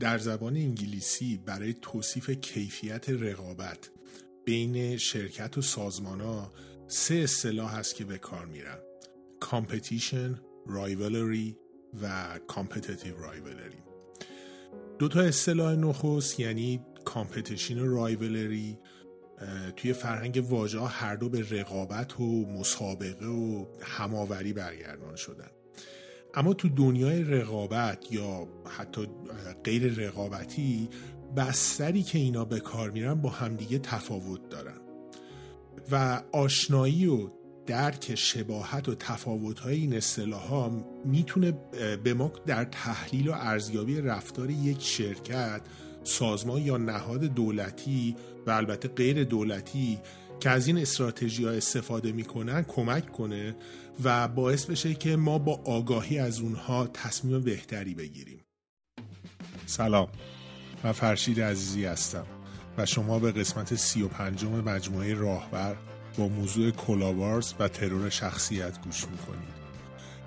در زبان انگلیسی برای توصیف کیفیت رقابت بین شرکت و سازمان ها سه اصطلاح هست که به کار میرن competition, rivalry و competitive rivalry. دو تا اصطلاح نخست یعنی competition و رایولری توی فرهنگ واژه هر دو به رقابت و مسابقه و هماوردی برگردان شدن. اما تو دنیای رقابت یا حتی غیر رقابتی بستری که اینا به کار میرن با همدیگه تفاوت دارن. و آشنایی و درک شباهت و تفاوت‌های این اصطلاح ها می‌تونه به ما در تحلیل و ارزیابی رفتار یک شرکت سازمان یا نهاد دولتی و البته غیر دولتی که از این استراتژی ها استفاده می‌کنن کمک کنه و باعث بشه که ما با آگاهی از اونها تصمیم بهتری بگیریم. سلام. من فرشید عزیزی هستم و شما به قسمت سی و پنجم مجموعه راهبر با موضوع کلاوارز و ترور شخصیت گوش می‌کنید.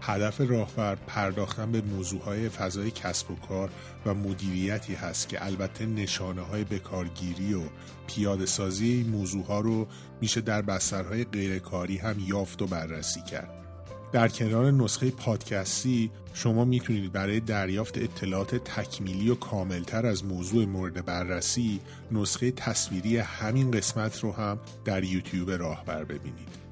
هدف راهبر پرداختن به موضوعهای فضای کسب و کار و مدیریتی هست که البته نشانه های بکارگیری و پیاده سازی این موضوع ها رو میشه در بسترهای غیرکاری هم یافت و بررسی کرد. در کنار نسخه پادکستی شما می‌تونید برای دریافت اطلاعات تکمیلی و کاملتر از موضوع مورد بررسی نسخه تصویری همین قسمت رو هم در یوتیوب راهبر ببینید.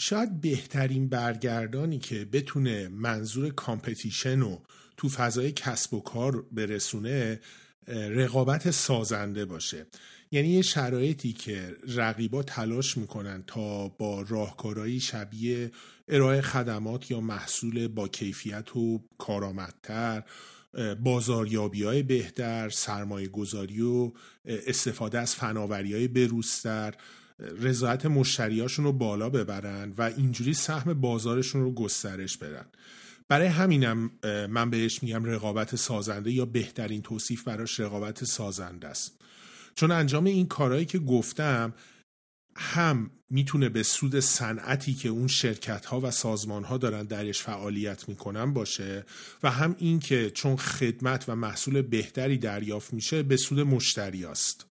شاید بهترین برگردانی که بتونه منظور کامپتیشن رو تو فضای کسب و کار برسونه رقابت سازنده باشه. یعنی یه شرایطی که رقیبا تلاش می‌کنن تا با راهکارهایی شبیه ارائه خدمات یا محصول با کیفیت و کارآمدتر بازاریابی های بهتر سرمایه گذاری و استفاده از فناوری های بروستر رضایت مشتریاشون رو بالا ببرن و اینجوری سهم بازارشون رو گسترش بدن برای همینم من بهش میگم رقابت سازنده یا بهترین توصیف براش رقابت سازنده است چون انجام این کارهایی که گفتم هم می‌تونه به سود صنعتی که اون شرکت ها و سازمان ها دارن درش فعالیت می‌کنن باشه و هم این که چون خدمت و محصول بهتری دریافت میشه به سود مشتری است.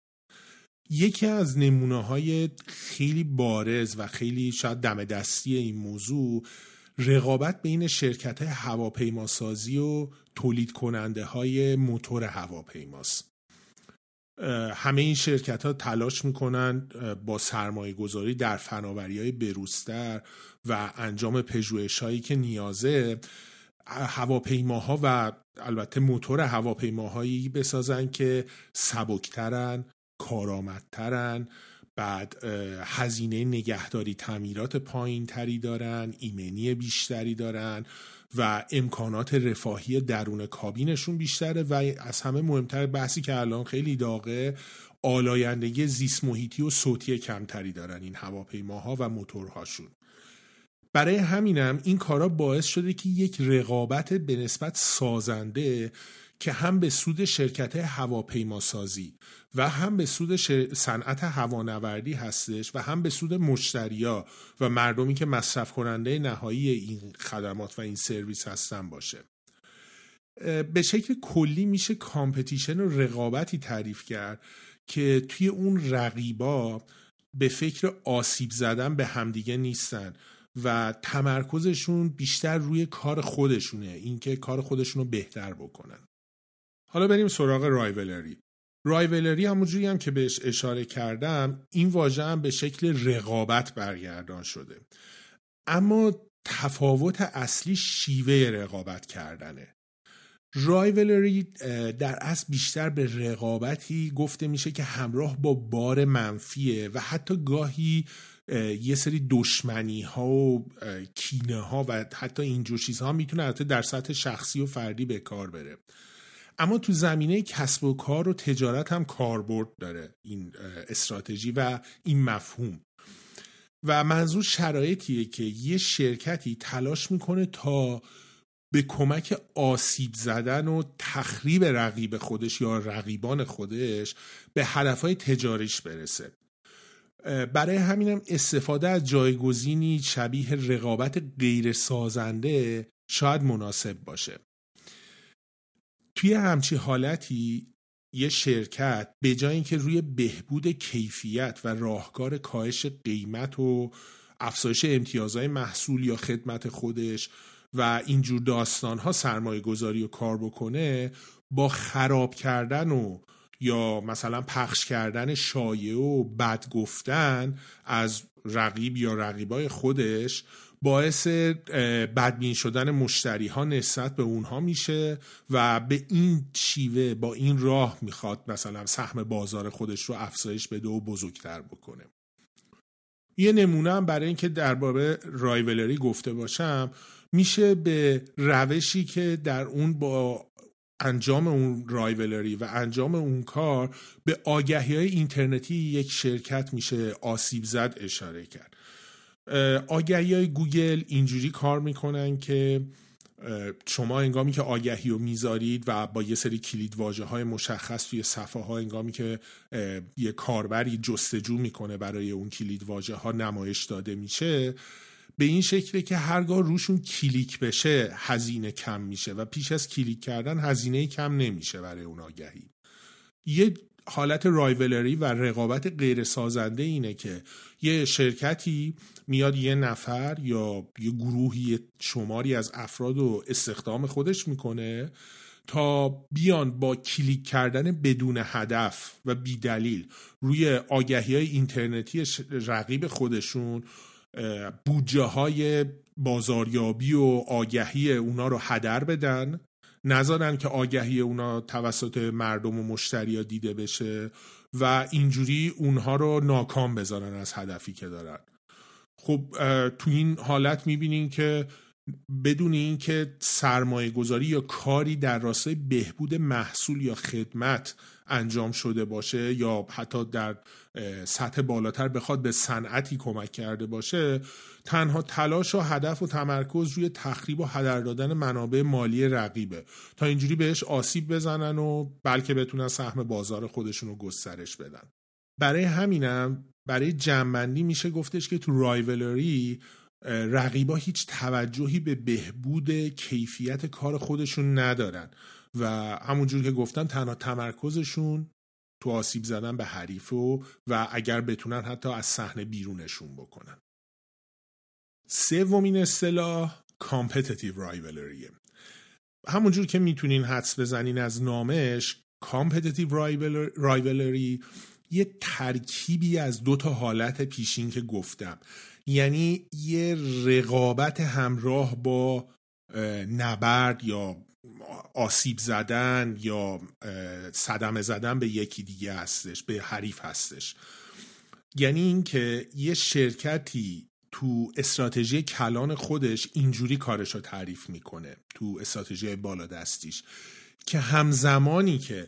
یکی از نمونه های خیلی بارز و خیلی شاید دم دستی این موضوع رقابت بین شرکت هواپیماسازی و تولید کننده های موتور هواپیماست. همه این شرکت ها تلاش می‌کنن با سرمایه گذاری در فناوری های بروستر و انجام پژوهش هایی که نیازه هواپیماها و البته موتور هواپیماهایی بسازن که سبکترن کارآمدترن بعد هزینه نگهداری تعمیرات پایین تری دارن ایمنی بیشتری دارن و امکانات رفاهی درون کابینشون بیشتره و از همه مهمتر بحثی که الان خیلی داغه آلایندگی زیست محیطی و صوتی کمتری دارن این هواپیماها و موتورهاشون. برای همینم این کارا باعث شده که یک رقابت به نسبت سازنده که هم به سود شرکت هواپیماسازی و هم به سود صنعت هوانوردی هستش و هم به سود مشتریا و مردمی که مصرف کننده نهایی این خدمات و این سرویس هستن باشه. به شکل کلی میشه competition و رقابتی تعریف کرد که توی اون رقیبا به فکر آسیب زدن به همدیگه نیستن و تمرکزشون بیشتر روی کار خودشونه اینکه کار خودشون رو بهتر بکنن. حالا بریم سراغ رایولری رایولری همونجوری هم که بهش اشاره کردم این واژه هم به شکل رقابت برگردان شده. اما تفاوت اصلی شیوه رقابت کردنه. رایولری در اصل بیشتر به رقابتی گفته میشه که همراه با بار منفیه و حتی گاهی یه سری دشمنی ها و کینه ها و حتی اینجور چیزها می‌تونه حتی در سطح شخصی و فردی به کار بره. اما تو زمینه کسب و کار و تجارت هم کاربرد داره این استراتژی و این مفهوم. و منظور شرایطیه که یه شرکتی تلاش می‌کنه تا به کمک آسیب زدن و تخریب رقیب خودش یا رقیبان خودش به هدفهای تجاریش برسه. برای همینم استفاده از جایگزینی شبیه رقابت غیر سازنده شاید مناسب باشه. توی همچی حالتی یه شرکت به جای اینکه روی بهبود کیفیت و راهکار کاهش قیمت و افزایش امتیازهای محصول یا خدمت خودش و اینجور داستان ها سرمایه گذاری و کار بکنه با خراب کردن و یا مثلا پخش کردن شایعه و بد گفتن از رقیب یا رقیبای خودش باعث بدبین شدن مشتری ها نسبت به اونها میشه و به این شیوه با این راه می‌خواد مثلا سهم بازار خودش رو افزایش بده و بزرگتر بکنه. یه نمونه هم برای اینکه درباره رایولری گفته باشم میشه به روشی که در اون با انجام اون رایولری و انجام اون کار به آگهی های اینترنتی یک شرکت میشه آسیب زد اشاره کرد. آگهی های گوگل اینجوری کار می‌کنن که شما انگامی که آگهی رو می‌ذارید و با یه سری کلید واجه های مشخص توی صفحه ها انگامی که یه کاربری جستجو می‌کنه برای اون کلید واژه ها نمایش داده میشه به این شکله که هرگاه روشون کلیک بشه هزینه کم میشه و پیش از کلیک کردن هزینه کم نمیشه برای اون آگهی. یه حالت رایولری و رقابت غیر سازنده اینه که یه شرکتی میاد یه نفر یا یه گروهی شماری از افراد رو استخدام خودش می‌کنه تا بیان با کلیک کردن بدون هدف و بیدلیل روی آگهی های اینترنتی رقیب خودشون بودجه های بازاریابی و آگهی اونا رو هدر بدن. نذارن که آگهی اونا توسط مردم و مشتری دیده بشه و اینجوری اونها رو ناکام بذارن از هدفی که دارن. خب تو این حالت می‌بینین که بدون اینکه سرمایه گذاری یا کاری در راستای بهبود محصول یا خدمت انجام شده باشه یا حتی در سطح بالاتر بخواد به صنعتی کمک کرده باشه تنها تلاش و هدف و تمرکز روی تخریب و هدر دادن منابع مالی رقیبه. تا اینجوری بهش آسیب بزنن و بلکه بتونن سهم بازار خودشون رو گسترش بدن. برای همینم برای جنبندی میشه گفتش که تو رایولری رقیبا هیچ توجهی به بهبود کیفیت کار خودشون ندارن. و همونجور که گفتم تنها تمرکزشون تو آسیب زدن به حریف و, و اگر بتونن حتی از صحنه بیرونشون بکنن. سومین اصطلاح competitive rivalry همونجور که می‌تونین حدس بزنین از نامش competitive rivalry یه ترکیبی از دو تا حالت پیشین که گفتم. یعنی یه رقابت همراه با نبرد یا آسیب زدن یا صدمه زدن به یکی دیگه هستش به حریف هستش. یعنی اینکه یه شرکتی تو استراتژی کلان خودش اینجوری کارش رو تعریف می‌کنه تو استراتژی بالادستیش که همزمانی که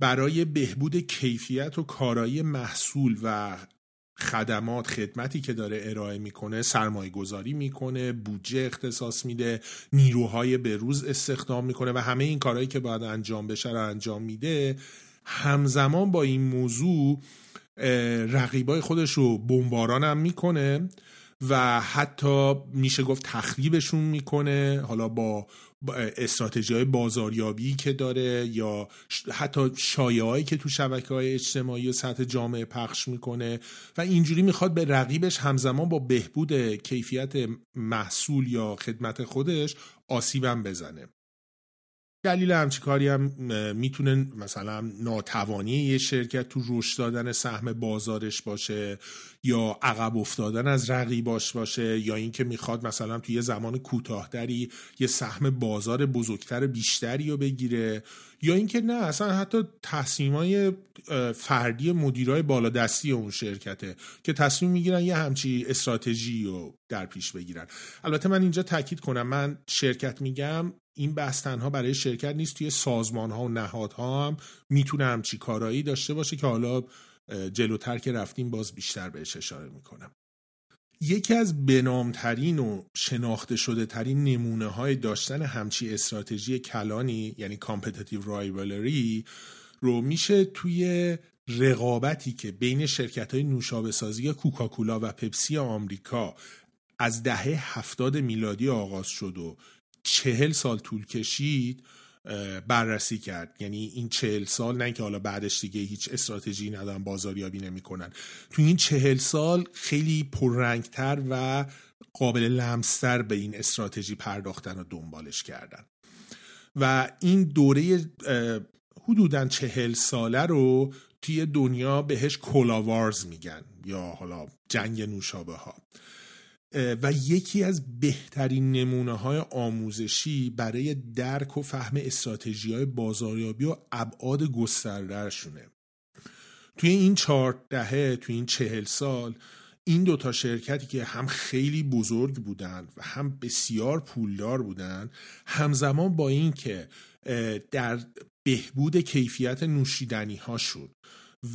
برای بهبود کیفیت و کارایی محصول و خدمات خدمتی که داره ارائه می‌کنه سرمایه گذاری می‌کنه بودجه اختصاص میده نیروهای به روز استخدام می‌کنه و همه این کارهایی که باید انجام بشه رو انجام میده. همزمان با این موضوع رقیبای خودش رو بمباران هم می‌کنه و حتی میشه گفت تخریبشون می‌کنه. حالا با استراتژی های بازاریابی که داره یا حتی شایعهایی که تو شبکه های اجتماعی و سطح جامعه پخش می‌کنه و اینجوری می‌خواد به رقیبش همزمان با بهبود کیفیت محصول یا خدمت خودش آسیبم بزنه. دلیل همچی کاری هم می‌تونه مثلا ناتوانی یه شرکت تو رشد دادن سهم بازارش باشه یا عقب افتادن از رقیباش باشه یا اینکه می‌خواد مثلا توی یه زمان کوتاهتری یه سهم بازار بزرگتر بیشتری رو بگیره یا اینکه نه اصلا حتی تصمیمای فردی مدیرای بالادستی اون شرکته که تصمیم می‌گیرن یه همچی استراتژی رو در پیش بگیرن. البته من اینجا تاکید کنم من شرکت میگم این بحث تنها برای شرکت نیست توی سازمان ها و نهادها هم می‌تونه همچی کارایی داشته باشه که حالا جلوتر که رفتیم باز بیشتر بهش اشاره می‌کنم. یکی از بنامترین و شناخته شده ترین نمونه های داشتن همچی استراتژی کلانی یعنی competitive rivalry رو میشه توی رقابتی که بین شرکت های نوشابه سازی کوکاکولا و پپسی آمریکا از دهه هفتاد میلادی آغاز شد و چهل سال طول کشید بررسی کرد. یعنی این چهل سال نه که حالا بعدش دیگه هیچ استراتژی ندارن بازاریابی نمی‌کنن. تو این چهل سال خیلی پررنگتر و قابل لمستر به این استراتژی پرداختن و دنبالش کردن. و این دوره حدودا چهل ساله رو توی دنیا بهش کلاوارز میگن یا حالا جنگ نوشابه ها و یکی از بهترین نمونه های آموزشی برای درک و فهم استراتژی های بازاریابی و ابعاد گستردهشونه. توی این چهار دهه توی این چهل سال این دوتا شرکتی که هم خیلی بزرگ بودند و هم بسیار پولدار بودند همزمان با این که در بهبود کیفیت نوشیدنی هاشون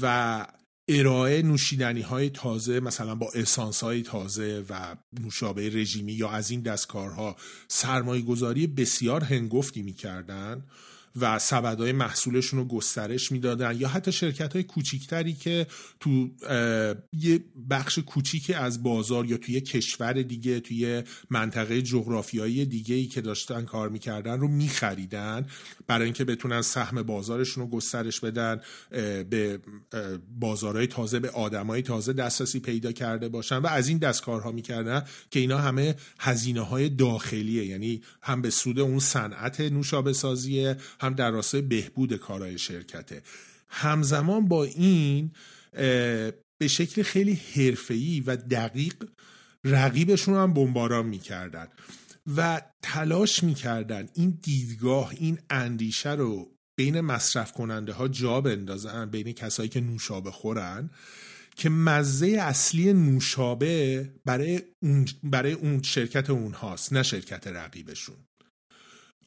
و ارائه نوشیدنی های تازه مثلا با اسانس های تازه و نوشابه رژیمی یا از این دستکارها سرمایه گذاری بسیار هنگفتی می‌کردن. و سبدهای محصولشون رو گسترش می‌دادن یا حتی شرکت های کوچیکتری که تو یه بخش کوچیکی از بازار یا توی کشور دیگه توی منطقه جغرافیایی دیگه ای که داشتن کار می‌کردن رو میخریدن برای اینکه بتونن سهم بازارشون رو گسترش بدن به بازارهای تازه به آدمای تازه دسترسی پیدا کرده باشن و از این دستکارها می‌کردن که اینا همه هزینه های داخلیه. یعنی هم به سود اون صنعت نوشابه سازیه هم در راستای بهبود کارهای شرکته. همزمان با این به شکل خیلی حرفه‌ای و دقیق رقیبشون هم بمباران می‌کردن و تلاش می‌کردن این دیدگاه این اندیشه رو بین مصرف کننده ها جا بندازن بین کسایی که نوشابه خورن که مزه اصلی نوشابه برای اون, برای اون شرکت اونهاست نه شرکت رقیبشون.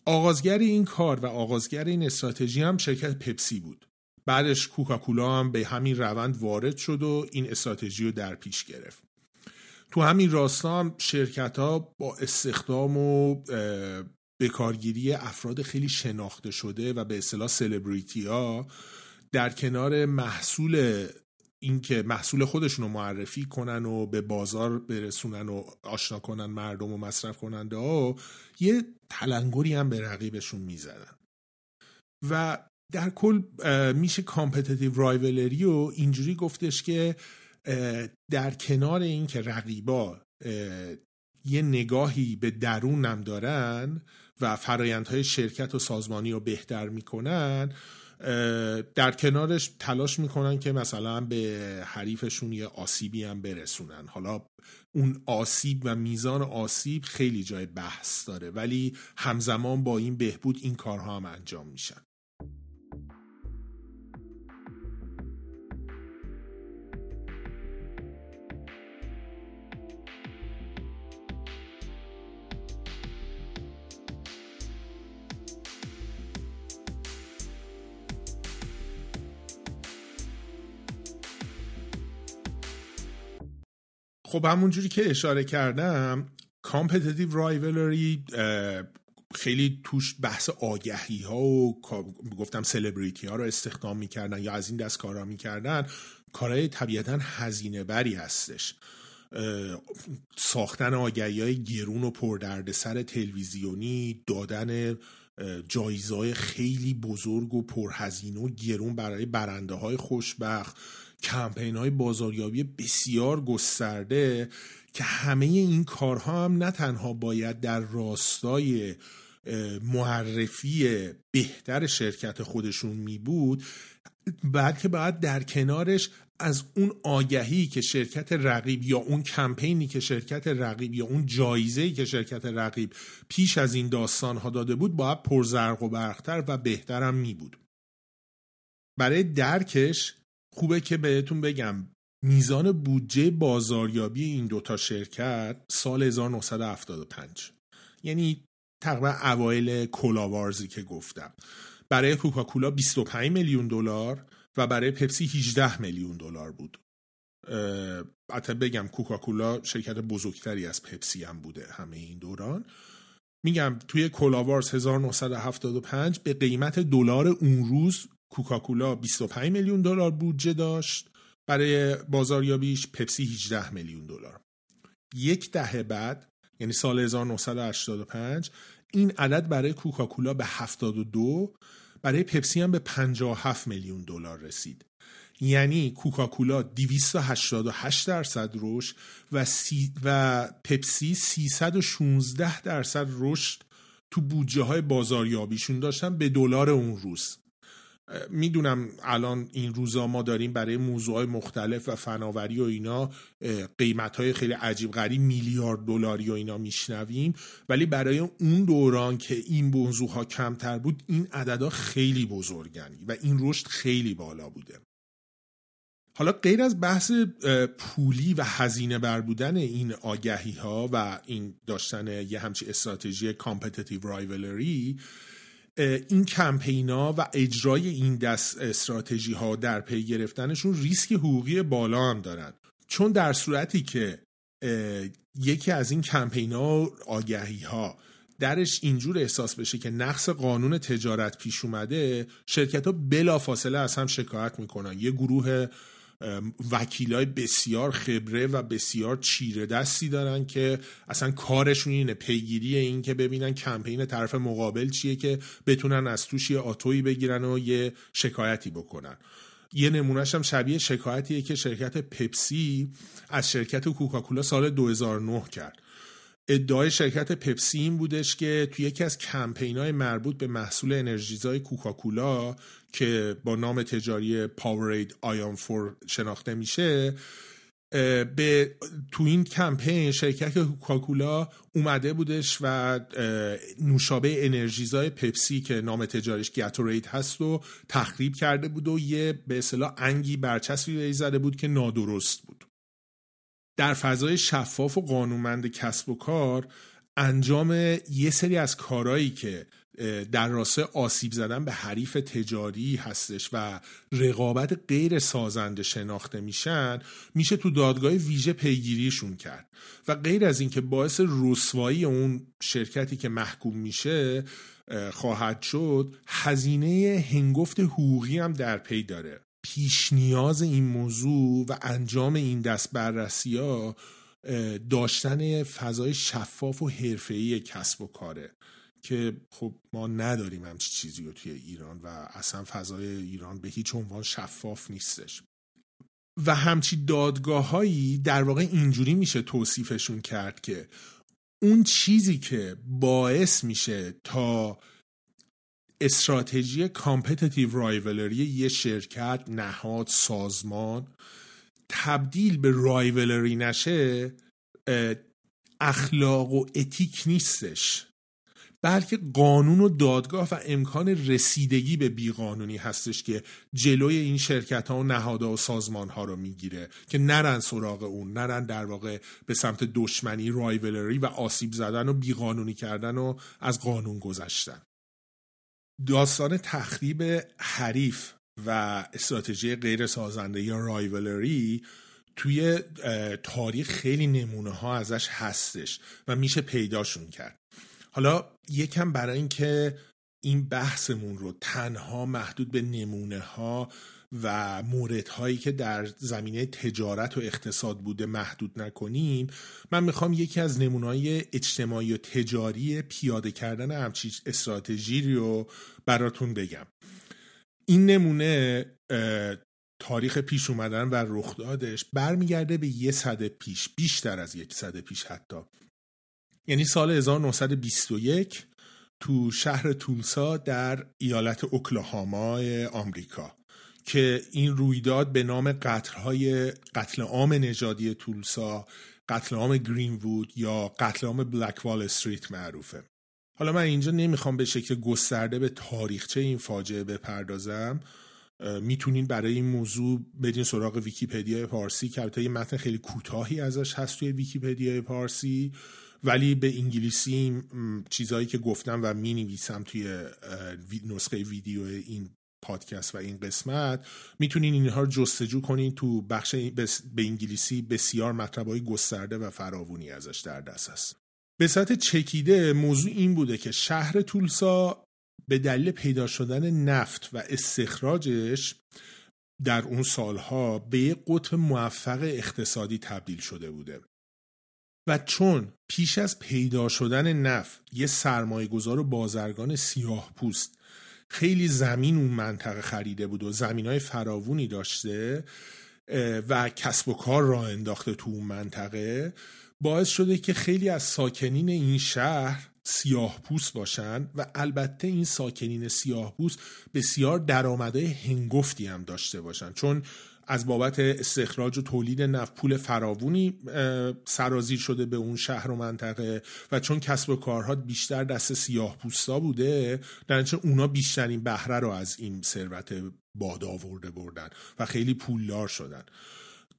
آغازگر این کار و آغازگر این استراتژی هم شرکت پپسی بود. بعدش کوکاکولا هم به همین روند وارد شد و این استراتژی رو در پیش گرفت. تو همین راستا هم شرکت ها با استخدام و بکارگیری افراد خیلی شناخته شده و به اصطلاح سلبریتی ها در کنار محصول اینکه محصول خودشون رو معرفی کنن و به بازار برسونن و آشنا کنن مردم و مصرف کننده ها یه تلنگری هم به رقیبشون می‌زدن و در کل میشه competitive rivalry و اینجوری گفتش که در کنار این که رقیبا یه نگاهی به درونم دارن و فرایندهای شرکت و سازمانی رو بهتر می‌کنن در کنارش تلاش می‌کنن که مثلا به حریفشون یه آسیبی هم برسونن. حالا اون آسیب و میزان آسیب خیلی جای بحث داره ولی همزمان با این بهبود این کارها هم انجام میشن. خب همونجوری که اشاره کردم competitive rivalry خیلی توش بحث آگهی ها و گفتم سلبریتی ها رو استخدام می‌کردن یا از این دست کارا می‌کردن کارهای طبیعتا هزینه بری هستش ساختن آگهی های گرون و پردردسر تلویزیونی دادن جایزه‌های خیلی بزرگ و پرهزینه و گرون برای برنده های خوشبخت. کمپین های بازاریابی بسیار گسترده که همه این کارها هم نه تنها باید در راستای معرفی بهتر شرکت خودشون می بود بلکه باید در کنارش از اون آگهی که شرکت رقیب یا اون کمپینی که شرکت رقیب یا اون جایزه‌ای که شرکت رقیب پیش از این داستان ها داده بود باید پرزرق و برختر و بهترم می بود برای درکش خوبه که بهتون بگم میزان بودجه بازاریابی این دوتا شرکت سال 1975 یعنی تقریبا اوایل کلاوارزی که گفتم. برای کوکاکولا 25 میلیون دلار و برای پپسی 18 میلیون دلار بود. حتی بگم کوکاکولا شرکت بزرگتری از پپسی هم بوده همه این دوران. میگم توی کلاوارز 1975 به قیمت دلار اون روز کوکاکولا 25 میلیون دلار بودجه داشت. برای بازاریابیش پپسی 18 میلیون دلار. یک دهه بعد یعنی سال 1985 این عدد برای کوکاکولا به 72 برای پپسی هم به 57 میلیون دلار رسید. یعنی کوکاکولا 288 درصد رشد و, و پپسی 316 درصد رشد تو بودجه های بازاریابیشون داشتن به دلار اون روز. می‌دونم الان این روزا ما داریم برای موضوع مختلف و فناوری و اینا قیمت های خیلی عجیب غریب میلیارد دلاری و اینا میشنویم. ولی برای اون دوران که این موضوع ها کمتر بود این عددها خیلی بزرگین و این رشد خیلی بالا بوده. حالا غیر از بحث پولی و هزینه بر بودن این آگهی ها و این داشتن یه همچی استراتژی competitive rivalry این کمپینا و اجرای این دست استراتژی ها در پی گرفتنشون ریسک حقوقی بالا هم دارن. چون در صورتی که یکی از این کمپینا و آگهی ها درش اینجور احساس بشه که نقص قانون تجارت پیش اومده شرکت ها بلا فاصله از هم شکایت می‌کنن. یه گروه وکیلای بسیار خبره و بسیار چیره دستی دارن که اصلا کارشون اینه پیگیری این که ببینن کمپین طرف مقابل چیه که بتونن از توش یه آتویی بگیرن و یه شکایتی بکنن. یه نمونهش هم شبیه شکایتیه که شرکت پپسی از شرکت کوکاکولا سال 2009 کرد. ادعای شرکت پپسی این بودش که توی یکی از کمپین های مربوط به محصول انرژیزای کوکاکولا که با نام تجاری پاورید آیان فور شناخته میشه به تو این کمپین شرکت کوکاکولا اومده بودش و نوشابه انرژیزای پپسی که نام تجاریش گاتورید هست و تخریب کرده بود و یه به اصطلاح انگی برچسبی زده بود که نادرست بود. در فضای شفاف و قانونمند کسب و کار انجام یه سری از کارهایی که در راسته آسیب زدن به حریف تجاری هستش و رقابت غیر سازنده شناخته میشن میشه تو دادگاه ویژه پیگیریشون کرد. و غیر از اینکه باعث رسوایی اون شرکتی که محکوم میشه خواهد شد هزینه هنگفت حقوقی هم در پی داره. پیش نیاز این موضوع و انجام این دست بررسی ها داشتن فضای شفاف و حرفه‌ای کسب و کاره که خب ما نداریم همچی چیزی رو توی ایران و اصلا فضای ایران به هیچ عنوان شفاف نیستش. و همچی دادگاه هایی در واقع اینجوری میشه توصیفشون کرد که اون چیزی که باعث میشه تا استراتژی competitive rivalry یه شرکت نهاد سازمان تبدیل به رایولری نشه اخلاق و ethic نیستش. بلکه قانون و دادگاه و امکان رسیدگی به بیقانونی هستش که جلوی این شرکت ها و نهادها و سازمان ها رو می‌گیره که نرن سراغ اون نرن در واقع به سمت دشمنی رایولری و آسیب زدن و بیقانونی کردن و از قانون گذشتن. داستان تخریب حریف و استراتژی غیر سازنده یا رایولری توی تاریخ خیلی نمونه ها ازش هستش و میشه پیداشون کرد. حالا یکم برای اینکه این بحثمون رو تنها محدود به نمونه ها و مورد هایی که در زمینه تجارت و اقتصاد بوده محدود نکنیم من می‌خوام یکی از نمونه های اجتماعی و تجاری پیاده کردن همچی استراتژی رو براتون بگم. این نمونه تاریخ پیش اومدن و رخدادش برمیگرده به یه صد پیش بیشتر از یک صد پیش حتی. یعنی سال 1921 تو شهر تولسا در ایالت اوکلاهاما آمریکا. که این رویداد به نام قتلهای قتل عام نژادی تولسا قتل عام گرین یا قتل عام Black Wall Street معروفه. حالا من اینجا نمی‌خوام به شکل گسترده به تاریخچه این فاجعه بپردازم. می‌تونین برای این موضوع برین سراغ ویکیپدیا پارسی که البته یه متن خیلی کوتاهی ازش هست توی ویکیپدیا پارسی ولی به انگلیسی چیزهایی که گفتم و می نویسم توی نسخه ویدیو این پادکست و این قسمت می‌تونین اینها رو جستجو کنین تو بخش به انگلیسی بسیار مطلبهای گسترده و فراوونی ازش در دست هست. به صورت چکیده موضوع این بوده که شهر تولسا به دلیل پیدا شدن نفت و استخراجش در اون سالها به یک قطب موفق اقتصادی تبدیل شده بوده. و چون پیش از پیدا شدن نفت یه سرمایه گذار و بازرگان سیاه پوست خیلی زمین اون منطقه خریده بود و زمین های فراوونی داشته و کسب و کار را انداخته تو اون منطقه باعث شده که خیلی از ساکنین این شهر سیاه پوست باشن و البته این ساکنین سیاه پوست بسیار درآمدهای هنگفتی هم داشته باشن. چون از بابت استخراج و تولید نفت پول فراوونی سرازیر شده به اون شهر و منطقه و چون کسب و کارها بیشتر دست سیاه پوستا بوده در اونا بیشترین بهره رو از این ثروت باد آورده بردن و خیلی پولدار شدن.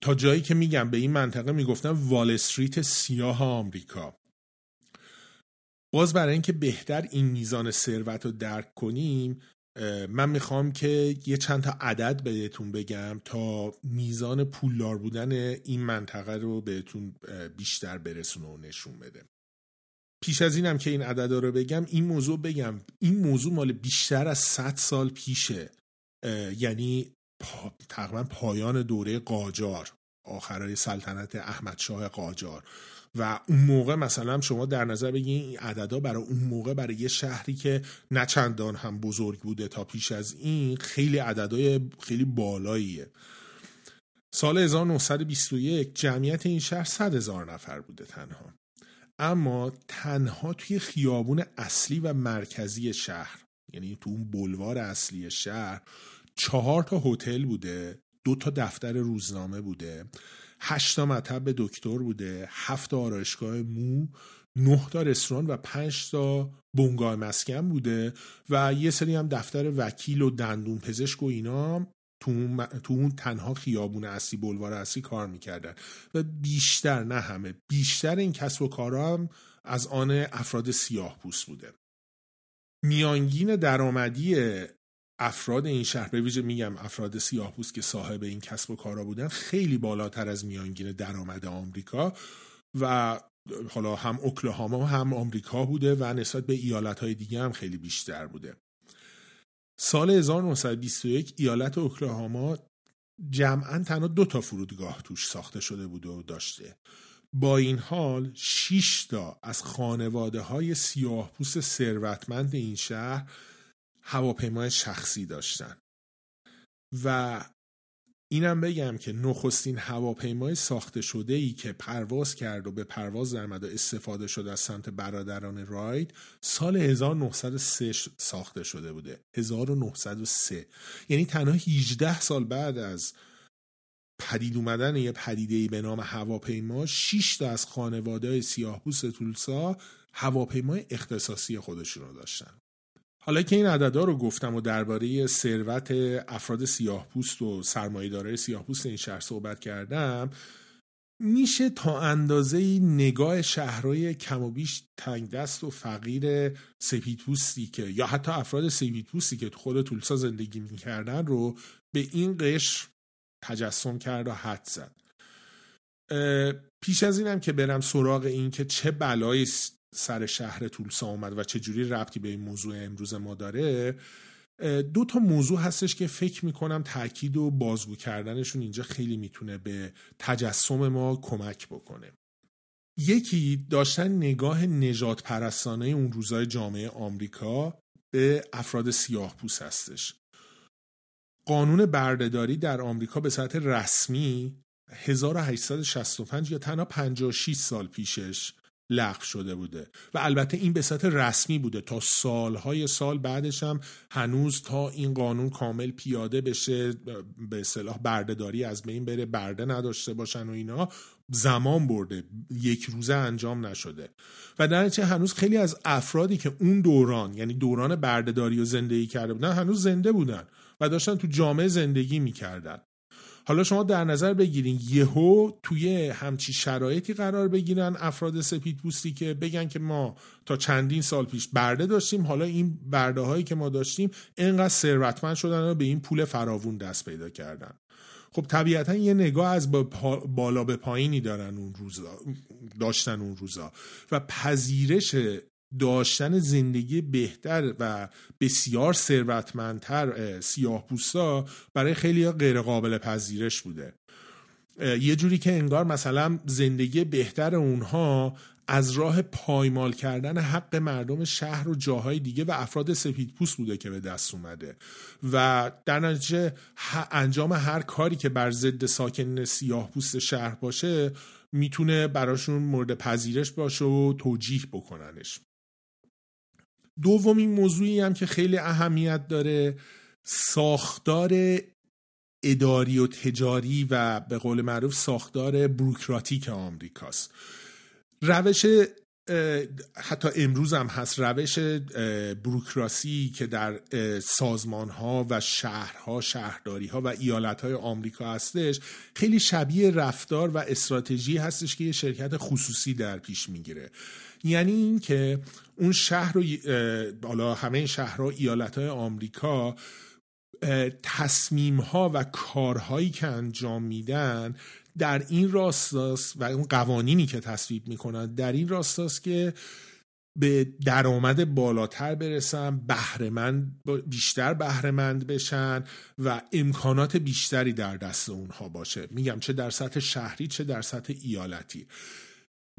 تا جایی که میگم به این منطقه می‌گفتن وال استریت سیاه آمریکا. باز برای اینکه بهتر این میزان ثروت رو درک کنیم من می‌خوام که یه چند تا عدد بهتون بگم تا میزان پولدار بودن این منطقه رو بهتون بیشتر برسونه و نشون بده. پیش از اینم که این عددا رو بگم این موضوع بگم این موضوع مال بیشتر از 100 سال پیشه. یعنی تقریبا پایان دوره قاجار. آخرای سلطنت احمد شاه قاجار. و اون موقع مثلا شما در نظر بگیرید این عددا برای اون موقع برای یه شهری که نه چندان هم بزرگ بوده تا پیش از این خیلی عددهای خیلی بالاییه. سال 1921 جمعیت این شهر 100 هزار نفر بوده تنها. اما تنها توی خیابون اصلی و مرکزی شهر یعنی تو اون بلوار اصلی شهر چهار تا هتل بوده. دو تا دفتر روزنامه بوده هشت تا مطب دکتر بوده هفت تا آرایشگاه مو نه تا رستوران و پنج تا بنگاه مسکن بوده و یه سری هم دفتر وکیل و دندون پزشک و اینا تو اون تنها خیابون اصلی بلوار اصلی کار می‌کردن. و بیشتر نه همه بیشتر این کسب و کارا هم از آن افراد سیاه پوست بوده. میانگین درآمدی افراد این شهر به ویژه میگم افراد سیاهپوست که صاحب این کسب و کارا بودن خیلی بالاتر از میانگین درآمد آمریکا و حالا هم اوکلاهاما هم آمریکا بوده و نسبت به ایالت های دیگه هم خیلی بیشتر بوده. سال 1921 ایالت اوکلاهاما جمعا تنها دو تا فرودگاه توش ساخته شده بوده و داشته. با این حال 6 تا از خانواده های سیاه پوست ثروتمند این شهر هواپیمای شخصی داشتن. و اینم بگم که نخستین هواپیمای ساخته شده ای که پرواز کرد و به پرواز در و استفاده شده از سمت برادران راید سال 1903 ساخته شده بوده. 1903 یعنی تنها 18 سال بعد از پدید اومدن یه پدیده به نام هواپیما 6 تا از خانواده سیاهپوست تولسا هواپیمای اختصاصی خودشون رو داشتن. حالا که این عددا رو گفتم و درباره ثروت افراد سیاه پوست و سرمایه‌دارای سیاه پوست این شهر صحبت کردم میشه تا اندازه نگاه شهرهای کم و بیش تنگ دست و فقیر سپید پوستی که یا حتی افراد سپید پوستی که تو خود تولسا زندگی می‌کردن رو به این قشر تجسم کرد و حد زد. پیش از اینم که برم سراغ این که چه بلایی سر شهر تولسا اومد و چجوری ربطی به این موضوع امروز ما داره دو تا موضوع هستش که فکر می‌کنم تاکید و بازگو کردنشون اینجا خیلی می‌تونه به تجسم ما کمک بکنه. یکی داشتن نگاه نجات پرستانه اون روزای جامعه آمریکا به افراد سیاه پوست هستش. قانون بردهداری در آمریکا به صورت رسمی 1865 یا تنها 56 سال پیشش لغو شده بوده. و البته این به صورت رسمی بوده. تا سالهای سال بعدش هم هنوز تا این قانون کامل پیاده بشه به اصطلاح بردهداری از بین بره برده نداشته باشن و اینا زمان برده. یک روزه انجام نشده. و در هنوز خیلی از افرادی که اون دوران یعنی دوران بردهداری و زندگی کرده بودن هنوز زنده بودن و داشتن تو جامعه زندگی می‌کردن. حالا شما در نظر بگیرین یهو توی همچی شرایطی قرار بگیرن افراد سپید پوستی که بگن که ما تا چندین سال پیش برده داشتیم حالا این برده هایی که ما داشتیم انقدر ثروتمند شدن و به این پول فراوون دست پیدا کردن. خب طبیعتا یه نگاه از بالا به پایینی دارن اون روزا داشتن اون روزا. و پذیرش داشتن زندگی بهتر و بسیار ثروتمندتر سیاه پوستا برای خیلی غیر قابل پذیرش بوده. یه جوری که انگار مثلا زندگی بهتر اونها از راه پایمال کردن حق مردم شهر و جاهای دیگه و افراد سفید پوست بوده که به دست اومده. و در نتیجه انجام هر کاری که بر ضد ساکن سیاه پوست شهر باشه می‌تونه براشون مورد پذیرش باشه و توجیه بکننش. دومین موضوعی هم که خیلی اهمیت داره ساختار اداری و تجاری و به قول معروف ساختار بروکراتیک آمریکاست. روش حتی امروز هم هست روش بروکراسی که در سازمان ها و شهرها شهرداری ها و ایالت های آمریکا هستش خیلی شبیه رفتار و استراتژی هستش که یه شرکت خصوصی در پیش می‌گیره. یعنی اینکه اون شهر و بالا همه شهرها ایالت های آمریکا تصمیم ها و کارهایی که انجام میدن در این راستاست و اون قوانینی که تصویب می‌کنن در این راستاست که به درآمد بالاتر برسن بهرهمند بیشتر بهرهمند بشن و امکانات بیشتری در دست اونها باشه. میگم چه در سطح شهری چه در سطح ایالتی.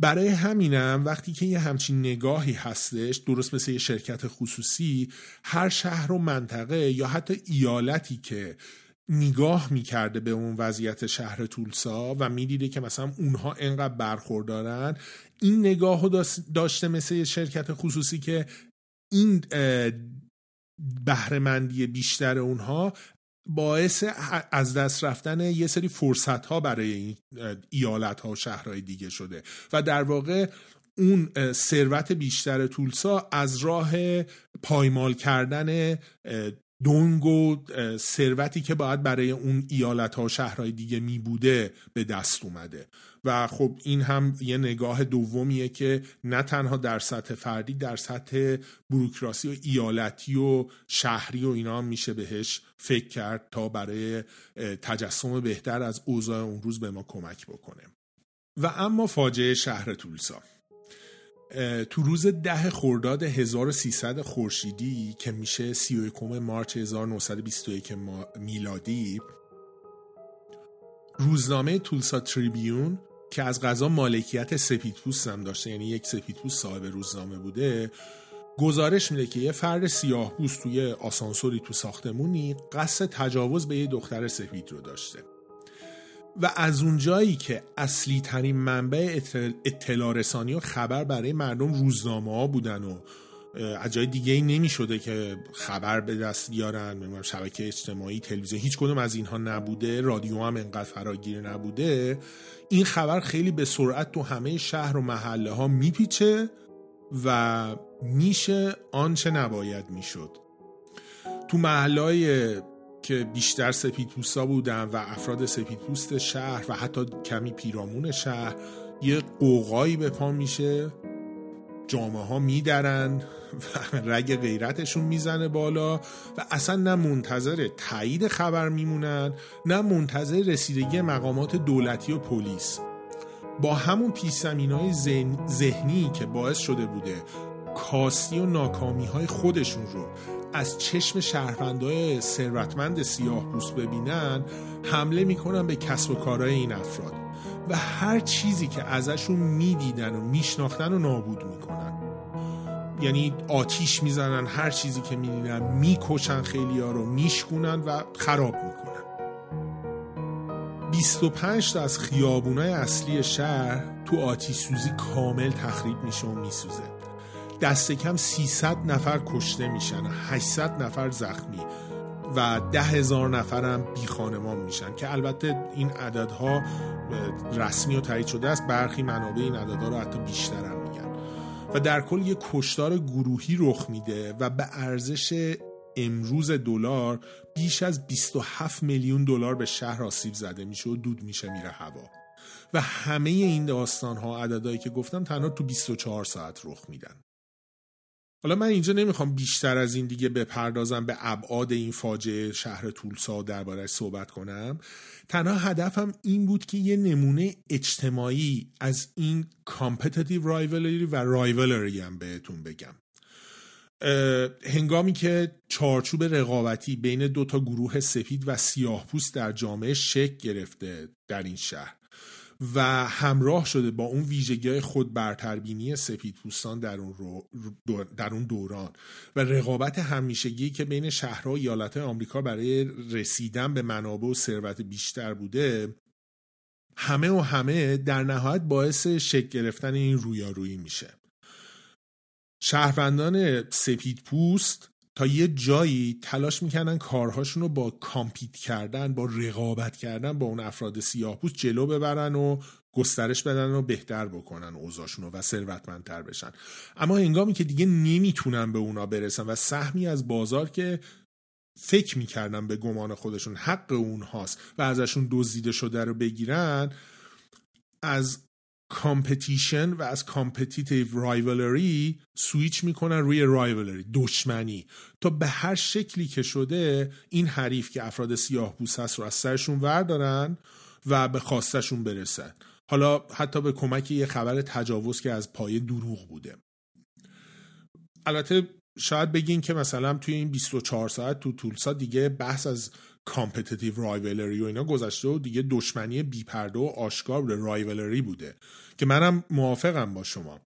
برای همینم وقتی که یه همچین نگاهی هستش درست مثل یه شرکت خصوصی هر شهر و منطقه یا حتی ایالتی که نگاه می‌کرده به اون وضعیت شهر تولسا و می‌دیده که مثلا اونها انقدر برخوردارن این نگاه رو داشته مثل شرکت خصوصی که این بهرهمندی بیشتر اونها باعث از دست رفتن یه سری فرصت ها برای این ایالت ها و شهرهای دیگه شده. و در واقع اون ثروت بیشتر تولسا از راه پایمال کردن دنگ و ثروتی که باید برای اون ایالت ها شهرهای دیگه می بوده به دست اومده. و خب این هم یه نگاه دومیه که نه تنها در سطح فردی در سطح بروکراسی و ایالتی و شهری و اینا هم میشه بهش فکر کرد تا برای تجسم بهتر از اوضاع اون روز به ما کمک بکنه. و اما فاجعه شهر تولسا. تو روز ده خرداد 1300 خورشیدی که میشه 31 مارچ 1921 میلادی روزنامه تولسا تریبیون که از غذا مالکیت سپیدپوست هم داشته یعنی یک سپیدپوست صاحب روزنامه بوده گزارش میده که یه فرد سیاه توی آسانسوری تو ساختمونی قصد تجاوز به یه دختر سفید رو داشته. و از اونجایی که اصلی ترین منبع اطلاع رسانی و خبر برای مردم روزنامه ها بودن و از جای دیگه ای نمی شده که خبر به دست بیارن شبکه اجتماعی تلویزیون هیچ کدوم از اینها نبوده رادیو هم انقدر فراگیر نبوده این خبر خیلی به سرعت تو همه شهر و محله ها میپیچه و میشه آنچه نباید می‌شد. تو محله که بیشتر سپید بودن و افراد سپید پوست شهر و حتی کمی پیرامون شهر یه قوقایی به پا میشه. جامعه ها میدرن و رگ غیرتشون می‌زنه بالا و اصلا نه منتظر تایید خبر میمونن نه منتظر رسیدگی مقامات دولتی و پلیس. با همون پیسمین های ذهنی که باعث شده بوده کاستی و ناکامی های خودشون رو از چشم شهروندهای ثروتمند سیاه پوست ببینن حمله می‌کنن به کسب و کارهای این افراد و هر چیزی که ازشون می‌دیدن و میشناختن و نابود می‌کنن. یعنی آتیش می‌زنن هر چیزی که می‌دیدن می‌کشن خیلی ها رو میشکونن و خراب می‌کنن. 25 تا از خیابونای اصلی شهر تو آتیش سوزی کامل تخریب میشه و میسوزه. دست کم 300 نفر کشته میشن 800 نفر زخمی و ده هزار نفرم بی خانمان میشن که البته این عددها رسمی و تایید شده است. برخی منابع این عددها رو حتی بیشتر هم میگن. و در کل یک کشتار گروهی رخ میده و به ارزش امروز دلار بیش از 27 میلیون دلار به شهر آسیب زده میشه و دود میشه میره هوا. و همه این داستان ها عددهایی که گفتم تنها تو 24 ساعت رخ میدن. حالا من اینجا نمی‌خوام بیشتر از این دیگه بپردازم به ابعاد این فاجعه شهر تولسا دربارش صحبت کنم. تنها هدفم این بود که یه نمونه اجتماعی از این competitive rivalry و rivalry هم بهتون بگم. هنگامی که چارچوب رقابتی بین دو تا گروه سفید و سیاه پوست در جامعه شکل گرفته در این شهر. و همراه شده با اون ویژگی خود برتربینی سپید پوستان در اون, رو در اون دوران. و رقابت همیشگی که بین شهرها و ایالت آمریکا برای رسیدن به منابع و ثروت بیشتر بوده همه و همه در نهایت باعث شکل گرفتن این رویارویی میشه. شهروندان سپید پوست تا یه جایی تلاش می‌کردن کارهاشون رو با کامپیت کردن با رقابت کردن با اون افراد سیاه پوست جلو ببرن و گسترش بدن و بهتر بکنن اوضاعشون و ثروتمندتر بشن. اما هنگامی که دیگه نمی‌تونن به اونا برسن و سهمی از بازار که فکر می‌کردن به گمان خودشون حق اونهاست و ازشون دزدیده شده رو بگیرن از competition و از competitive rivalry سویچ می‌کنن روی رایولری دشمنی. تا به هر شکلی که شده این حریف که افراد سیاه پوست هست رو از سرشون وردارن و به خواستشون برسن. حالا حتی به کمک یه خبر تجاوز که از پایه دروغ بوده. البته شاید بگین که مثلا توی این 24 ساعت تو تولسا دیگه بحث از competitive rivalry و اینا گذشته و دیگه دشمنی بیپرده و آشکار رایولری بوده. که منم موافقم با شما.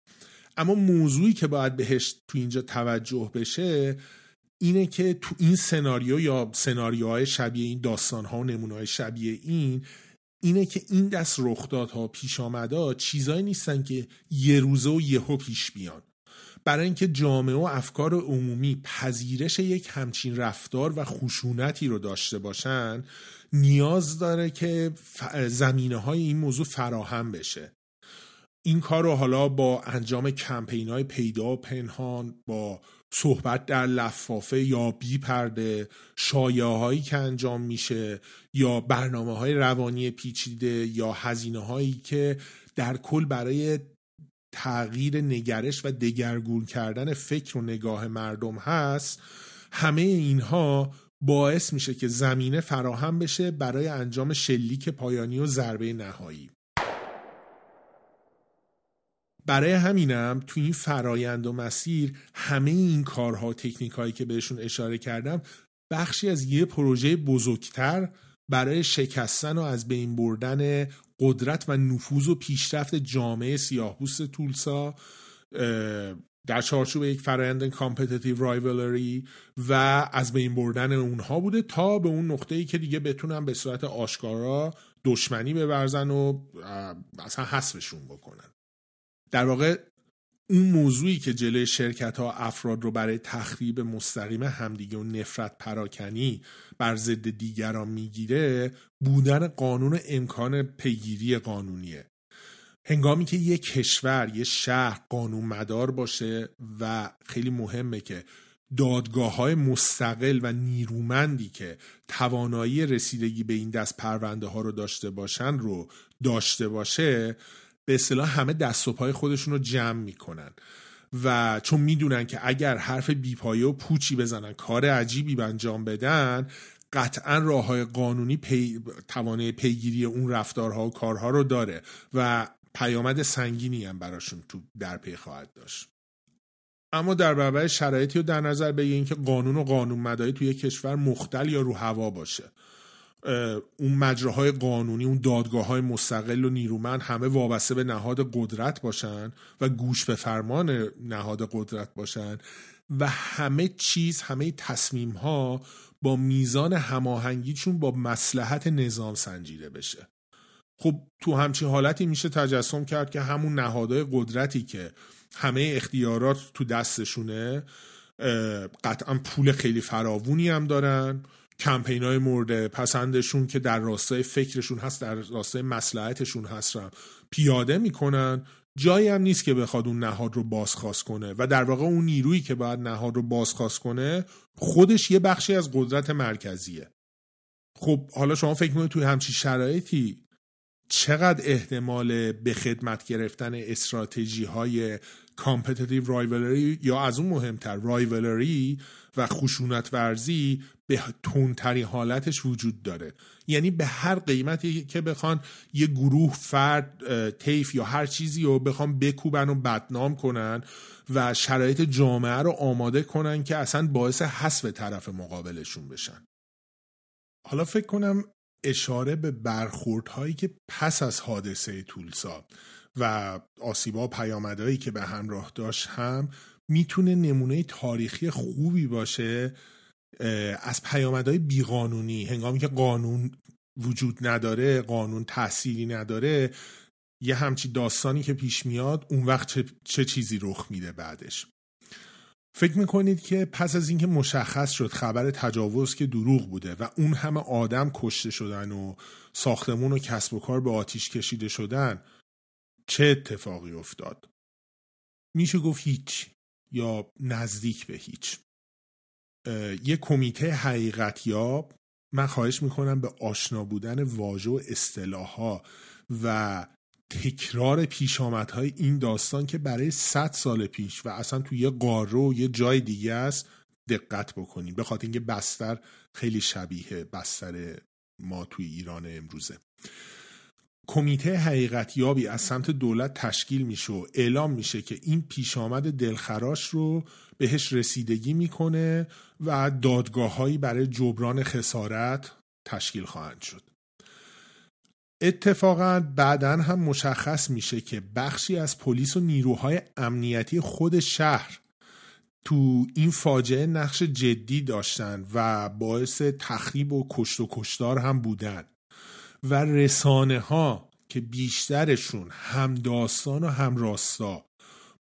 اما موضوعی که باید بهش تو اینجا توجه بشه اینه که تو این سناریو یا سناریوهای شبیه این داستانها و نمونههای شبیه این اینه که این دست رخدادها پیش آمده چیزایی نیستن که یه روزه و یهو پیش بیان. برای اینکه جامعه و افکار عمومی پذیرش یک همچین رفتار و خشونتی رو داشته باشن نیاز داره که زمینه های این موضوع فراهم بشه. این کار رو حالا با انجام کمپین های پیدا پنهان با صحبت در لفافه یا بی پرده شایعه هایی که انجام میشه یا برنامه های روانی پیچیده یا هزینه هایی که در کل برای تغییر نگرش و دگرگون کردن فکر و نگاه مردم هست همه اینها باعث میشه که زمینه فراهم بشه برای انجام شلیک پایانی و ضربه نهایی. برای همینم تو این فرایند و مسیر همه این کارها تکنیک هایی که بهشون اشاره کردم بخشی از یه پروژه بزرگتر برای شکستن و از بین بردن قدرت و نفوذ و پیشرفت جامعه سیاهپوست تولسا در چارچوب یک فرایند competitive rivalry و از بین بردن اونها بوده تا به اون نقطه ای که دیگه بتونن به صورت آشکارا دشمنی بورزن و اصلا حسبشون بکنن. در واقع اون موضوعی که جلوی شرکت ها افراد رو برای تخریب مستقیم همدیگه و نفرت پراکنی بر ضد دیگران می‌گیره بودن قانون امکان پیگیری قانونیه. هنگامی که یک کشور یه شهر قانون مدار باشه و خیلی مهمه که دادگاه های مستقل و نیرومندی که توانایی رسیدگی به این دست پرونده ها رو داشته باشن رو داشته باشه به اصطلاح همه دست و پای خودشون رو جمع می‌کنن. و چون می‌دونن که اگر حرف بیپایه و پوچی بزنن کار عجیبی انجام بدن قطعا راه های قانونی پی... توانه پیگیری اون رفتارها و کارها رو داره و پیامد سنگینی هم براشون تو در پی خواهد داشت. اما در برابر شرایطی رو در نظر بگیرین که قانون و قانون مداری توی کشور مختل یا رو هوا باشه. اون مجراهای قانونی اون دادگاه های مستقل و نیرومند همه وابسته به نهاد قدرت باشن و گوش به فرمان نهاد قدرت باشن و همه چیز همه تصمیم ها با میزان هماهنگیشون با مسلحت نظام سنجیده بشه. خب تو همچین حالتی میشه تجسم کرد که همون نهادهای قدرتی که همه اختیارات تو دستشونه قطعا پول خیلی فراوونی هم دارن. کمپین های مورد پسندشون که در راستای فکرشون هست در راستای مسلحتشون هست رو پیاده می‌کنن. جایی هم نیست که بخواد اون نهاد رو بازخواست کنه و در واقع اون نیرویی که باید نهاد رو بازخواست کنه خودش یه بخشی از قدرت مرکزیه. خب حالا شما فکر می‌کنید توی همچی شرایطی چقدر احتمال به خدمت گرفتن استراتژی های competitive rivalry یا از اون مهمتر رایولری و خشونت ورزی به تندترین حالتش وجود داره. یعنی به هر قیمتی که بخوان یه گروه فرد تیف یا هر چیزی رو بخوان بکوبن و بدنام کنن و شرایط جامعه رو آماده کنن که اصلا باعث حسب طرف مقابلشون بشن. حالا فکر کنم اشاره به برخوردهایی که پس از حادثه تولسا و آسیبا پیامدهایی که به همراه داشت هم می‌تونه نمونه تاریخی خوبی باشه از پیامدهای بیقانونی. هنگامی که قانون وجود نداره قانون تأثیری نداره یه همچی داستانی که پیش میاد اون وقت چه, چه چیزی رخ میده بعدش. فکر می‌کنید که پس از اینکه مشخص شد خبر تجاوز که دروغ بوده و اون همه آدم کشته شدن و ساختمون و کسب و کار به آتیش کشیده شدن چه اتفاقی افتاد؟ میشه گفت هیچ یا نزدیک به هیچ. یه کمیته حقیقت یاب من خواهش می‌کنم به آشنا بودن واژه و اصطلاحها و تکرار پیشامدهای این داستان که برای 100 سال پیش و اصلا توی یه قاره و یه جای دیگه است دقت بکنیم. به خاطر اینکه بستر خیلی شبیه بستر ما توی ایران امروزه. کمیته حقیقت یابی از سمت دولت تشکیل میشه و اعلام میشه که این پیشامد دلخراش رو بهش رسیدگی می‌کنه و دادگاههایی برای جبران خسارت تشکیل خواهند شد. اتفاقا بعدا هم مشخص میشه که بخشی از پلیس و نیروهای امنیتی خود شهر تو این فاجعه نقش جدی داشتن و باعث تخریب و کشت و کشتار هم بودن. و رسانه ها که بیشترشون هم داستان و هم راستا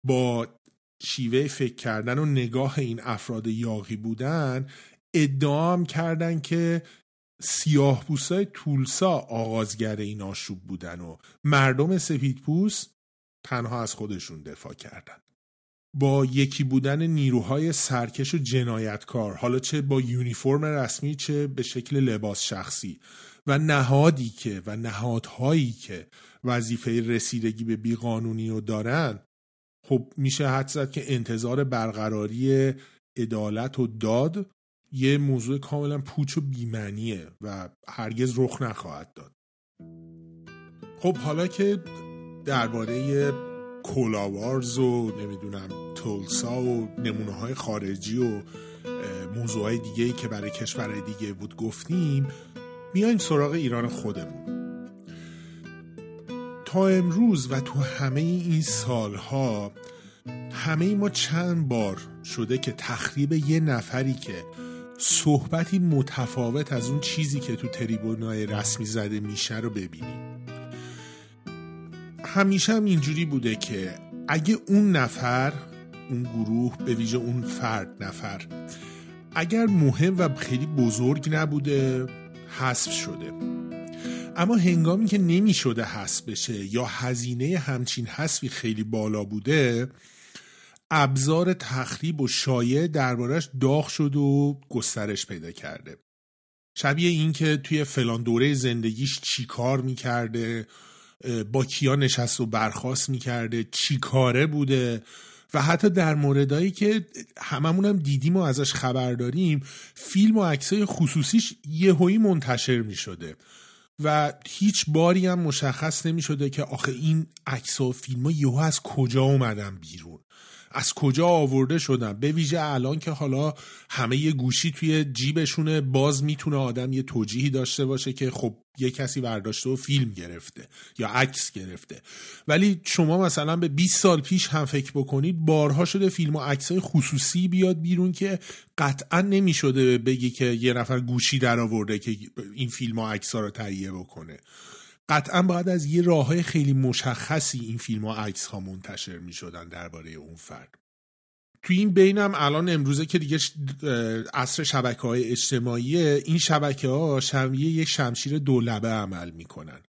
با شیوه فکر کردن و نگاه این افراد یاقی بودن ادعا هم کردن که سیاه های تولسا آغازگر این آشوب بودن و مردم سفید پوست تنها از خودشون دفاع کردن. با یکی بودن نیروهای سرکش و جنایتکار حالا چه با یونیفرم رسمی چه به شکل لباس شخصی. و نهادی که و نهادهایی که وظیفه رسیدگی به بیقانونی رو دارن خب میشه حد زد که انتظار برقراری عدالت و داد. یه موضوع کاملا پوچ و بیمنیه و هرگز رخ نخواهد داد. خب حالا که درباره کولاوارز و نمی‌دونم تولسا و نمونه های خارجی و موضوع های دیگه که برای کشورهای دیگه بود گفتیم میایم سراغ ایران خودمون. تا امروز و تو همه این سالها همه ما چند بار شده که تخریب یه نفری که صحبتی متفاوت از اون چیزی که تو تریبونای رسمی زده میشه رو ببینیم. همیشه هم اینجوری بوده که اگه اون نفر اون گروه به ویژه اون فرد نفر اگر مهم و خیلی بزرگ نبوده حذف شده. اما هنگامی که نمی شده حذف بشه یا هزینه همچین حذفی خیلی بالا بوده ابزار تخریب و شایع دربارش داغ شد و گسترش پیدا کرده. شبیه این که توی فلان دوره زندگیش چی کار می‌کرده با کیا نشست و برخواست می‌کرده چی کاره بوده و حتی در موردهایی که هممون هم دیدیم و ازش خبر داریم فیلم و عکسای خصوصیش یهویی منتشر می شده و هیچ باری هم مشخص نمی شده که آخه این عکس و فیلم ها یهو از کجا اومدن بیرون. از کجا آورده شدن؟ به ویژه الان که حالا همه یه گوشی توی جیبشونه باز می‌تونه آدم یه توجیهی داشته باشه که خب یه کسی برداشته و فیلم گرفته یا عکس گرفته. ولی شما مثلا به 20 سال پیش هم فکر بکنید بارها شده فیلم و عکسای خصوصی بیاد بیرون که قطعا نمی‌شده بگی که یه نفر گوشی در آورده که این فیلم و عکس رو تهیه بکنه. قطعا باید از یه راه های خیلی مشخصی این فیلم و عکس ها منتشر می شدن درباره اون فرد. تو این بینم الان امروزه که دیگه عصر شبکه های اجتماعی این شبکه ها شمیه یک شمشیر دولبه عمل می‌کنن.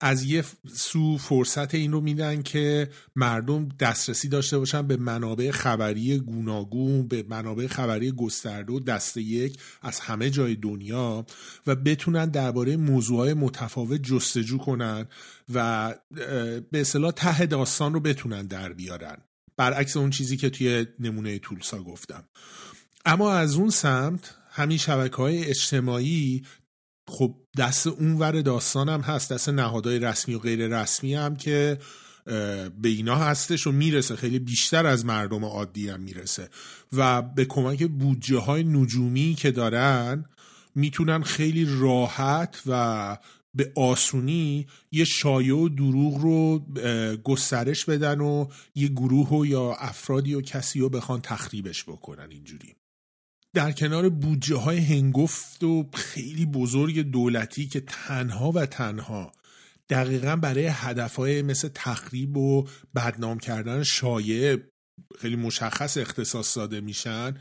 از یه سو فرصت این رو میدن که مردم دسترسی داشته باشن به منابع خبری گوناگون به منابع خبری گسترده و دست یک از همه جای دنیا و بتونن درباره موضوعهای متفاوت جستجو کنن و به اصطلاح ته داستان رو بتونن در بیارن. برعکس اون چیزی که توی نمونه تولسا گفتم. اما از اون سمت همین شبکه های اجتماعی خب دست اونور داستان هم هست دست نهادهای رسمی و غیر رسمی هم که به اینا هستش و می‌رسه خیلی بیشتر از مردم عادی هم می‌رسه. و به کمک بودجه های نجومی که دارن می‌تونن خیلی راحت و به آسونی یه شایع و دروغ رو گسترش بدن و یه گروه یا افرادی و کسی رو بخوان تخریبش بکنن اینجوری. در کنار بودجه های هنگفت و خیلی بزرگ دولتی که تنها و تنها دقیقا برای هدفهای مثل تخریب و بدنام کردن شایع خیلی مشخص اختصاص داده میشن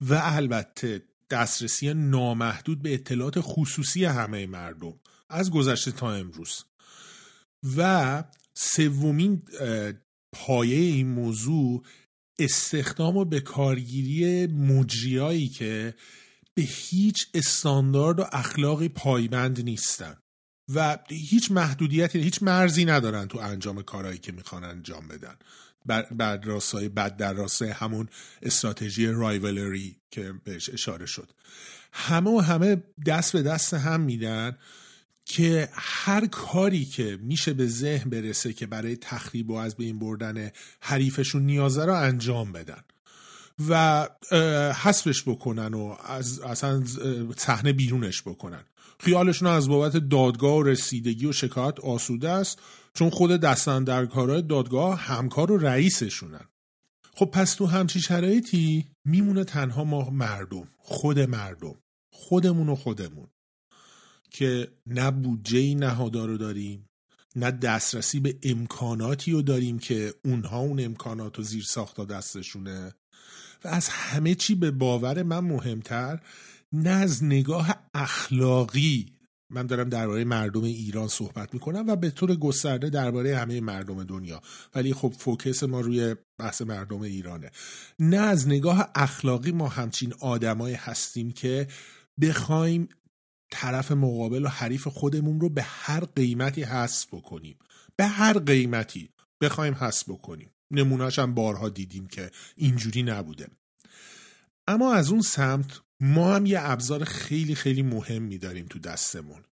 و البته دسترسی نامحدود به اطلاعات خصوصی همه مردم از گذشته تا امروز. و سومین پایه این موضوع استخدام و به کارگیری مجریایی که به هیچ استاندارد و اخلاقی پایبند نیستن و هیچ محدودیتی هیچ مرزی ندارن تو انجام کارهایی که می‌خوان انجام بدن. بر راستای بد در راستای همون استراتژی رایولری که بهش اشاره شد. همه و همه دست به دست هم میدن. که هر کاری که میشه به ذهن برسه که برای تخریب و از بین بردن حریفشون نیازه رو انجام بدن و حسبش بکنن و از اصلا صحنه بیرونش بکنن. خیالشون از بابت دادگاه و رسیدگی و شکایت آسوده است چون خود دستن در کارهای دادگاه همکار و رئیسشونن. خب پس تو همچی شرایطی میمونه تنها ما مردم خود مردم خودمون و خودمون. که نه بودجه نهادا رو داریم نه دسترسی به امکاناتی رو داریم که اونها اون امکانات و زیر ساختا دستشونه. و از همه چی به باور من مهمتر نه از نگاه اخلاقی. من دارم درباره مردم ایران صحبت می‌کنم و به طور گسترده درباره همه مردم دنیا. ولی خب فوکس ما روی بحث مردم ایرانه. نه از نگاه اخلاقی ما همچین آدمایی هستیم که بخوایم طرف مقابل و حریف خودمون رو به هر قیمتی حذف بکنیم. به هر قیمتی بخوایم حذف بکنیم. نمونهش هم بارها دیدیم که اینجوری نبوده. اما از اون سمت ما هم یه ابزار خیلی خیلی مهم داریم تو دستمون.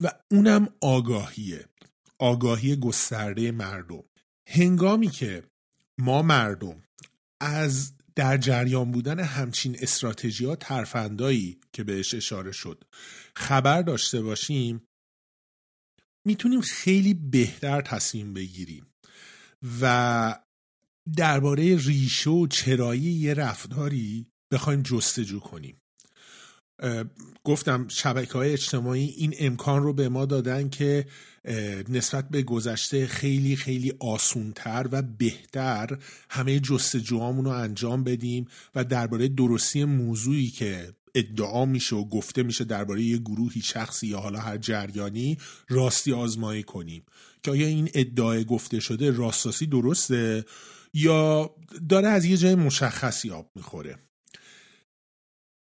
و اونم آگاهیه. آگاهی گسترده مردم. هنگامی که ما مردم از در جریان بودن همچین استراتژی ها ترفندایی که بهش اشاره شد. خبر داشته باشیم می‌تونیم خیلی بهتر تصمیم بگیریم و درباره ریشه و چرایی یه رفتاری بخوایم جستجو کنیم. گفتم شبکه های اجتماعی این امکان رو به ما دادن که نسبت به گذشته خیلی خیلی آسونتر و بهتر همه جستجوهامون رو انجام بدیم و درباره درستی موضوعی که ادعا میشه و گفته میشه درباره یه گروهی شخصی یا حالا هر جریانی راستی آزمایی کنیم. که آیا این ادعای گفته شده راستاسی درسته یا داره از یه جای مشخصی آب می‌خوره؟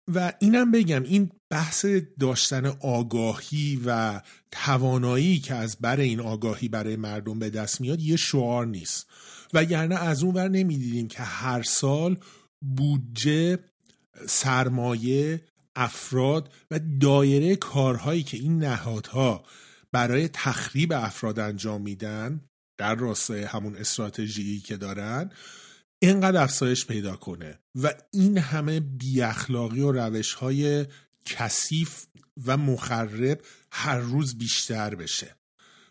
و اینم بگم این بحث داشتن آگاهی و توانایی که از بر این آگاهی برای مردم به دست میاد یه شعار نیست. و یعنی از اون ور نمی‌دیدیم که هر سال بودجه سرمایه افراد و دایره کارهایی که این نهادها برای تخریب افراد انجام میدن در راستای همون استراتژی که دارن اینقدر افزایش پیدا کنه و این همه بی اخلاقی و روش های کثیف و مخرب هر روز بیشتر بشه.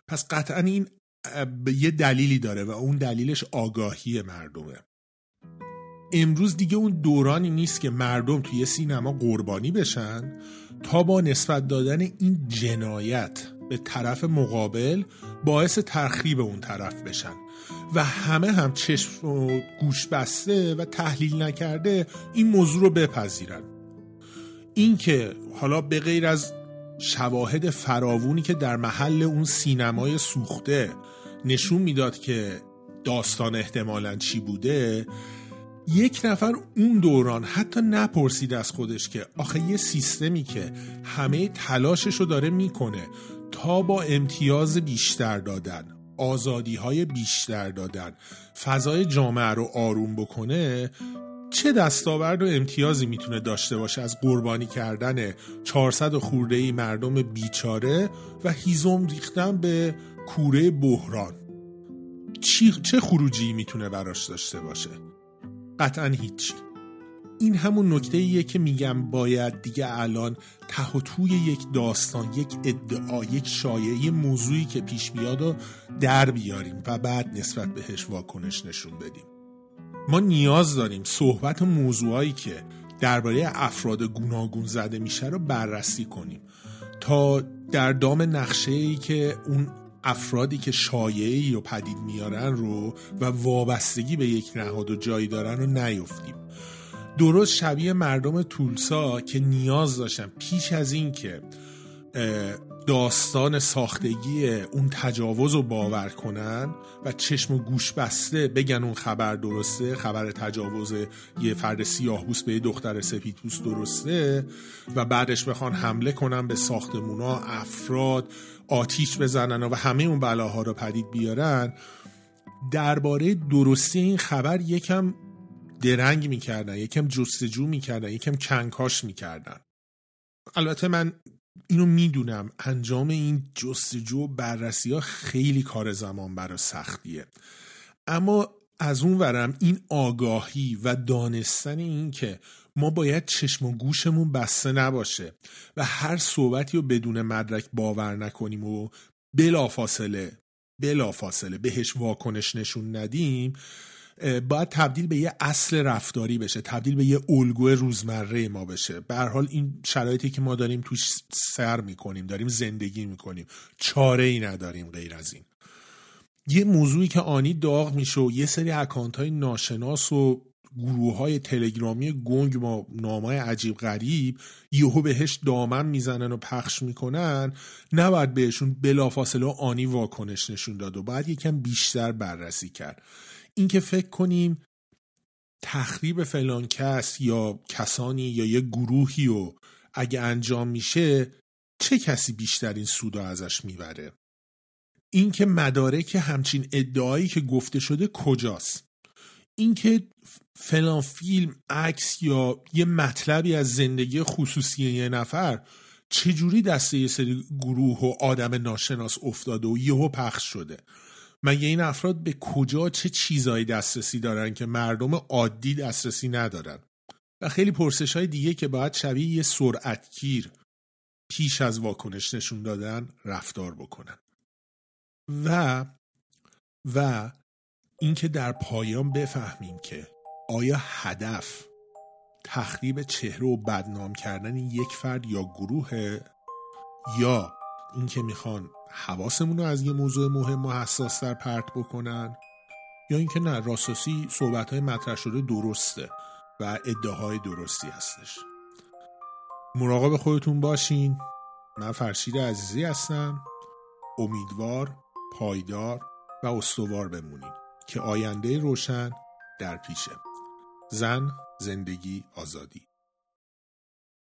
پس قطعا این یه دلیلی داره و اون دلیلش آگاهی مردمه. امروز دیگه اون دورانی نیست که مردم توی سینما قربانی بشن تا با نسبت دادن این جنایت به طرف مقابل باعث تخریب اون طرف بشن. و همه هم چشم و گوش بسته و تحلیل نکرده این موضوع رو بپذیرن. اینکه حالا به غیر از شواهد فراوونی که در محل اون سینمای سوخته نشون می‌داد که داستان احتمالا چی بوده یک نفر اون دوران حتی نپرسید از خودش که آخه یه سیستمی که همه تلاشش رو داره می‌کنه تا با امتیاز بیشتر دادن. آزادی های بیشتر دادن. فضای جامعه رو آروم بکنه چه دستاورد و امتیازی می‌تونه داشته باشه از قربانی کردن 400 خورده ای مردم بیچاره و هیزم ریختن به کوره بحران؟ چه خروجی می‌تونه براش داشته باشه؟ قطعا هیچی. این همون نکته ایه که میگم باید دیگه الان ته توی یک داستان یک ادعا یک شایعه موضوعی که پیش بیاد و در بیاریم و بعد نسبت بهش واکنش نشون بدیم. ما نیاز داریم صحبت موضوعایی که درباره افراد گوناگون زده میشه رو بررسی کنیم. تا در دام نقشه ای که اون افرادی که شایعی رو پدید میارن رو و وابستگی به یک نهاد و جایی دارن رو نیفتیم. درست شبیه مردم تولسا که نیاز داشتن. پیش از این که داستان ساختگی اون تجاوز رو باور کنن و چشم و گوش بسته بگن اون خبر درسته خبر تجاوز یه فرد سیاه به یه دختر سپید درسته و بعدش بخوان حمله کنن به ساختمونا افراد آتیش بزنن و همه اون بلاها رو پدید بیارن درباره درستی این خبر یکم درنگ می‌کردن یکم جستجو می‌کردن یکم کنکاش می‌کردن. البته من اینو می‌دونم انجام این جستجو و بررسی ها خیلی کار زمان برا سختیه. اما از اون ورم این آگاهی و دانستن این که ما باید چشم و گوشمون بسته نباشه و هر صحبتی رو بدون مدرک باور نکنیم و بلافاصله بلافاصله بهش واکنش نشون ندیم باید تبدیل به یه اصل رفتاری بشه تبدیل به یه الگو روزمره ما بشه. به حال این شرایطی که ما داریم توش سر می‌کنیم داریم زندگی می‌کنیم. چاره ای نداریم غیر از این. یه موضوعی که آنی داغ میشه و یه سری اکانت های ناشناس و گروه های تلگرامی گنگ با نامای عجیب غریب یهو بهش دامن می‌زنن و پخش می‌کنن نباید بهشون بلافاصله آنی واکنش نشون داد و باید یکم بیشتر بررسی کرد. اینکه فکر کنیم تخریب فلان کس یا کسانی یا یه گروهی و اگه انجام میشه چه کسی بیشترین سود ازش می‌بره؟ اینکه مدارک همچین ادعایی که گفته شده کجاست؟ اینکه فلان فیلم عکس یا یه مطلبی از زندگی خصوصی یه نفر چجوری دسته یه سری گروه و آدم ناشناس افتاده و یهو پخش شده؟ مگه این افراد به کجا چه چیزایی دسترسی دارن که مردم عادی دسترسی ندارن؟ و خیلی پرسش های دیگه که باید شبیه یه سرعتگیر پیش از واکنش نشون دادن رفتار بکنن. و و اینکه در پایان بفهمیم که آیا هدف تخریب چهره و بدنام کردن یک فرد یا گروه یا اینکه می‌خوان حواسمون رو از یه موضوع مهم و حساس در پرت بکنن؟ یا اینکه نه راستاسی صحبت های مطرح شده درسته و ادعاهای درستی هستش. مراقب خودتون باشین. من فرشید عزیزی هستم. امیدوار پایدار و استوار بمونین که آینده روشن در پیشه. زن زندگی آزادی.